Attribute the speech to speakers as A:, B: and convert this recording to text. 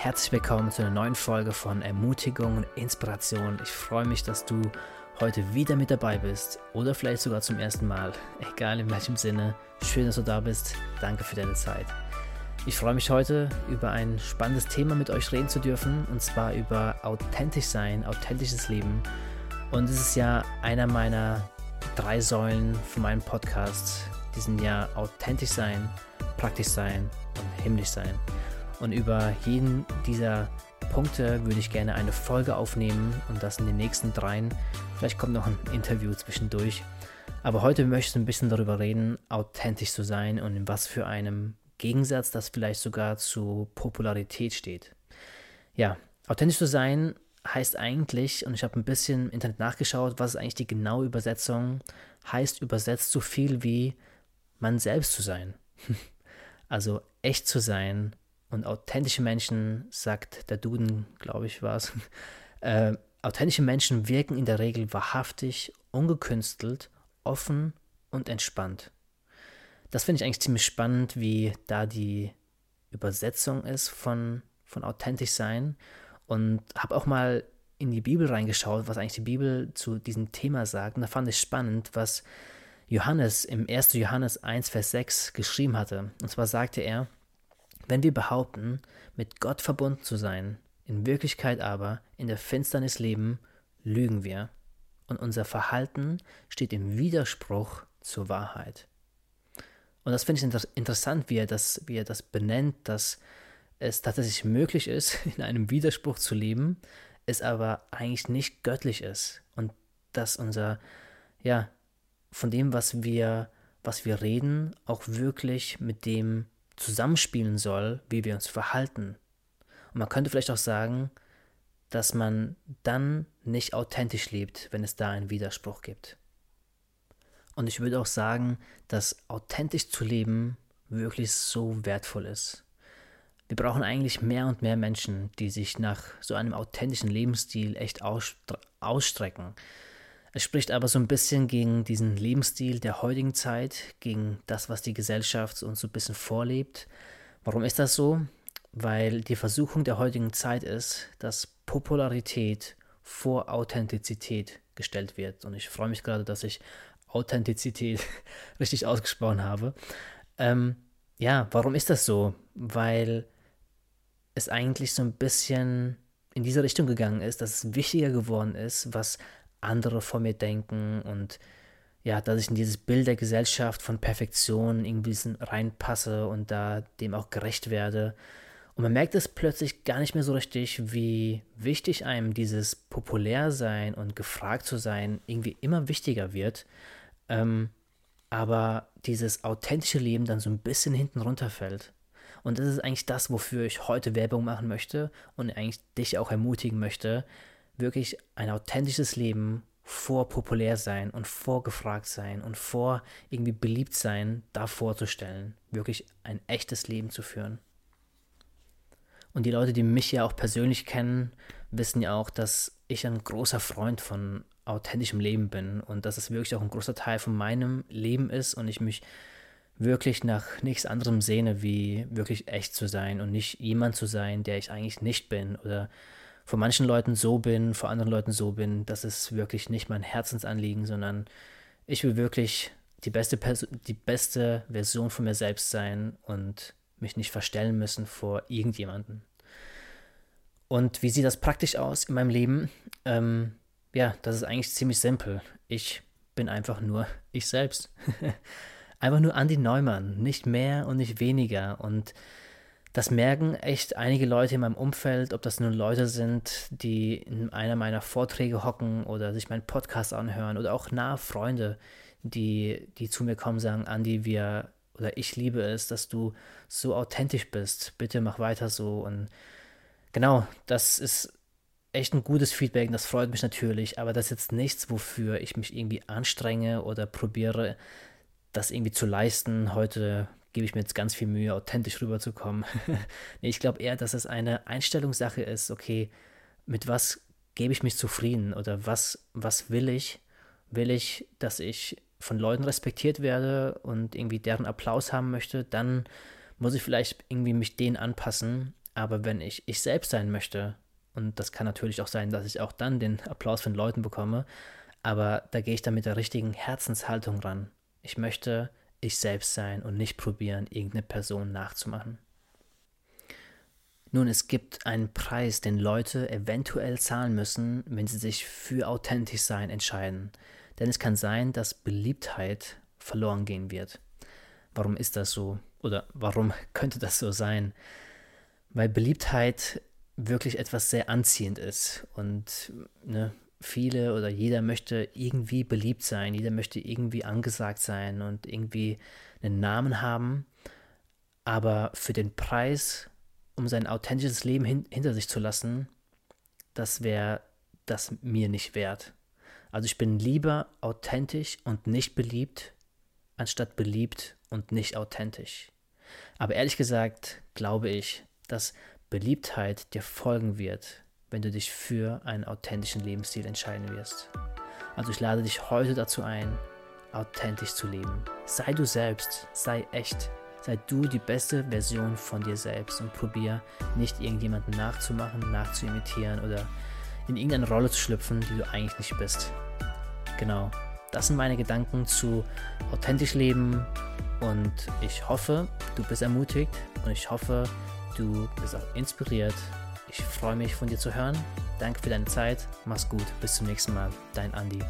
A: Herzlich willkommen zu einer neuen Folge von Ermutigung und Inspiration. Ich freue mich, dass du heute wieder mit dabei bist oder vielleicht sogar zum ersten Mal. Egal in welchem Sinne, schön, dass du da bist. Danke für deine Zeit. Ich freue mich heute über ein spannendes Thema mit euch reden zu dürfen und zwar über authentisch sein, authentisches Leben. Und es ist ja einer meiner drei Säulen von meinem Podcast. Die sind ja authentisch sein, praktisch sein und himmlisch sein. Und über jeden dieser Punkte würde ich gerne eine Folge aufnehmen und das in den nächsten dreien. Vielleicht kommt noch ein Interview zwischendurch. Aber heute möchte ich ein bisschen darüber reden, authentisch zu sein und in was für einem Gegensatz das vielleicht sogar zu Popularität steht. Ja, authentisch zu sein heißt eigentlich, und ich habe ein bisschen im Internet nachgeschaut, was ist eigentlich die genaue Übersetzung, heißt übersetzt so viel wie man selbst zu sein. also echt zu sein, und authentische Menschen, sagt der Duden, glaube ich, war es, äh, authentische Menschen wirken in der Regel wahrhaftig, ungekünstelt, offen und entspannt. Das finde ich eigentlich ziemlich spannend, wie da die Übersetzung ist von, von authentisch sein. Und habe auch mal in die Bibel reingeschaut, was eigentlich die Bibel zu diesem Thema sagt. Und da fand ich spannend, was Johannes im 1. Johannes 1, Vers 6 geschrieben hatte. Und zwar sagte er, wenn wir behaupten, mit Gott verbunden zu sein, in Wirklichkeit aber in der Finsternis leben, lügen wir und unser Verhalten steht im Widerspruch zur Wahrheit. Und das finde ich interessant, wie er, das, wie er das benennt, dass es tatsächlich möglich ist, in einem Widerspruch zu leben, es aber eigentlich nicht göttlich ist und dass unser, ja, von dem, was wir, was wir reden, auch wirklich mit dem zusammenspielen soll, wie wir uns verhalten. Und man könnte vielleicht auch sagen, dass man dann nicht authentisch lebt, wenn es da einen Widerspruch gibt. Und ich würde auch sagen, dass authentisch zu leben wirklich so wertvoll ist. Wir brauchen eigentlich mehr und mehr Menschen, die sich nach so einem authentischen Lebensstil echt ausstrecken. Es spricht aber so ein bisschen gegen diesen Lebensstil der heutigen Zeit, gegen das, was die Gesellschaft uns so ein bisschen vorlebt. Warum ist das so? Weil die Versuchung der heutigen Zeit ist, dass Popularität vor Authentizität gestellt wird. Und ich freue mich gerade, dass ich Authentizität richtig ausgesprochen habe. Ähm, ja, warum ist das so? Weil es eigentlich so ein bisschen in diese Richtung gegangen ist, dass es wichtiger geworden ist, was andere von mir denken und ja, dass ich in dieses Bild der Gesellschaft von Perfektion irgendwie reinpasse und da dem auch gerecht werde. Und man merkt es plötzlich gar nicht mehr so richtig, wie wichtig einem dieses Populärsein und gefragt zu sein irgendwie immer wichtiger wird. Ähm, aber dieses authentische Leben dann so ein bisschen hinten runterfällt. Und das ist eigentlich das, wofür ich heute Werbung machen möchte und eigentlich dich auch ermutigen möchte, wirklich ein authentisches Leben vor populär sein und vor gefragt sein und vor irgendwie beliebt sein da vorzustellen, wirklich ein echtes Leben zu führen. Und die Leute, die mich ja auch persönlich kennen, wissen ja auch, dass ich ein großer Freund von authentischem Leben bin und dass es wirklich auch ein großer Teil von meinem Leben ist und ich mich wirklich nach nichts anderem sehne, wie wirklich echt zu sein und nicht jemand zu sein, der ich eigentlich nicht bin oder von manchen Leuten so bin, vor anderen Leuten so bin, das ist wirklich nicht mein Herzensanliegen, sondern ich will wirklich die beste, Perso die beste Version von mir selbst sein und mich nicht verstellen müssen vor irgendjemanden. Und wie sieht das praktisch aus in meinem Leben? Ähm, ja, das ist eigentlich ziemlich simpel. Ich bin einfach nur ich selbst. einfach nur Andy Neumann, nicht mehr und nicht weniger. Und das merken echt einige Leute in meinem Umfeld, ob das nun Leute sind, die in einer meiner Vorträge hocken oder sich meinen Podcast anhören oder auch nahe Freunde, die, die zu mir kommen und sagen, Andi, wir oder ich liebe es, dass du so authentisch bist. Bitte mach weiter so. Und genau, das ist echt ein gutes Feedback, das freut mich natürlich, aber das ist jetzt nichts, wofür ich mich irgendwie anstrenge oder probiere, das irgendwie zu leisten. Heute gebe ich mir jetzt ganz viel Mühe, authentisch rüberzukommen. nee, ich glaube eher, dass es eine Einstellungssache ist, okay, mit was gebe ich mich zufrieden oder was, was will ich? Will ich, dass ich von Leuten respektiert werde und irgendwie deren Applaus haben möchte, dann muss ich vielleicht irgendwie mich denen anpassen. Aber wenn ich ich selbst sein möchte, und das kann natürlich auch sein, dass ich auch dann den Applaus von Leuten bekomme, aber da gehe ich dann mit der richtigen Herzenshaltung ran. Ich möchte ich selbst sein und nicht probieren, irgendeine Person nachzumachen. Nun, es gibt einen Preis, den Leute eventuell zahlen müssen, wenn sie sich für authentisch sein entscheiden. Denn es kann sein, dass Beliebtheit verloren gehen wird. Warum ist das so? Oder warum könnte das so sein? Weil Beliebtheit wirklich etwas sehr anziehend ist und ne, viele oder jeder möchte irgendwie beliebt sein, jeder möchte irgendwie angesagt sein und irgendwie einen Namen haben, aber für den Preis, um sein authentisches Leben hin hinter sich zu lassen, das wäre das mir nicht wert. Also ich bin lieber authentisch und nicht beliebt, anstatt beliebt und nicht authentisch. Aber ehrlich gesagt glaube ich, dass Beliebtheit dir folgen wird, wenn du dich für einen authentischen Lebensstil entscheiden wirst. Also ich lade dich heute dazu ein, authentisch zu leben. Sei du selbst, sei echt, sei du die beste Version von dir selbst und probier nicht irgendjemanden nachzumachen, nachzuimitieren oder in irgendeine Rolle zu schlüpfen, die du eigentlich nicht bist. Genau, das sind meine Gedanken zu authentisch leben und ich hoffe, du bist ermutigt und ich hoffe, du bist auch inspiriert ich freue mich von dir zu hören. Danke für deine Zeit. Mach's gut. Bis zum nächsten Mal. Dein Andi.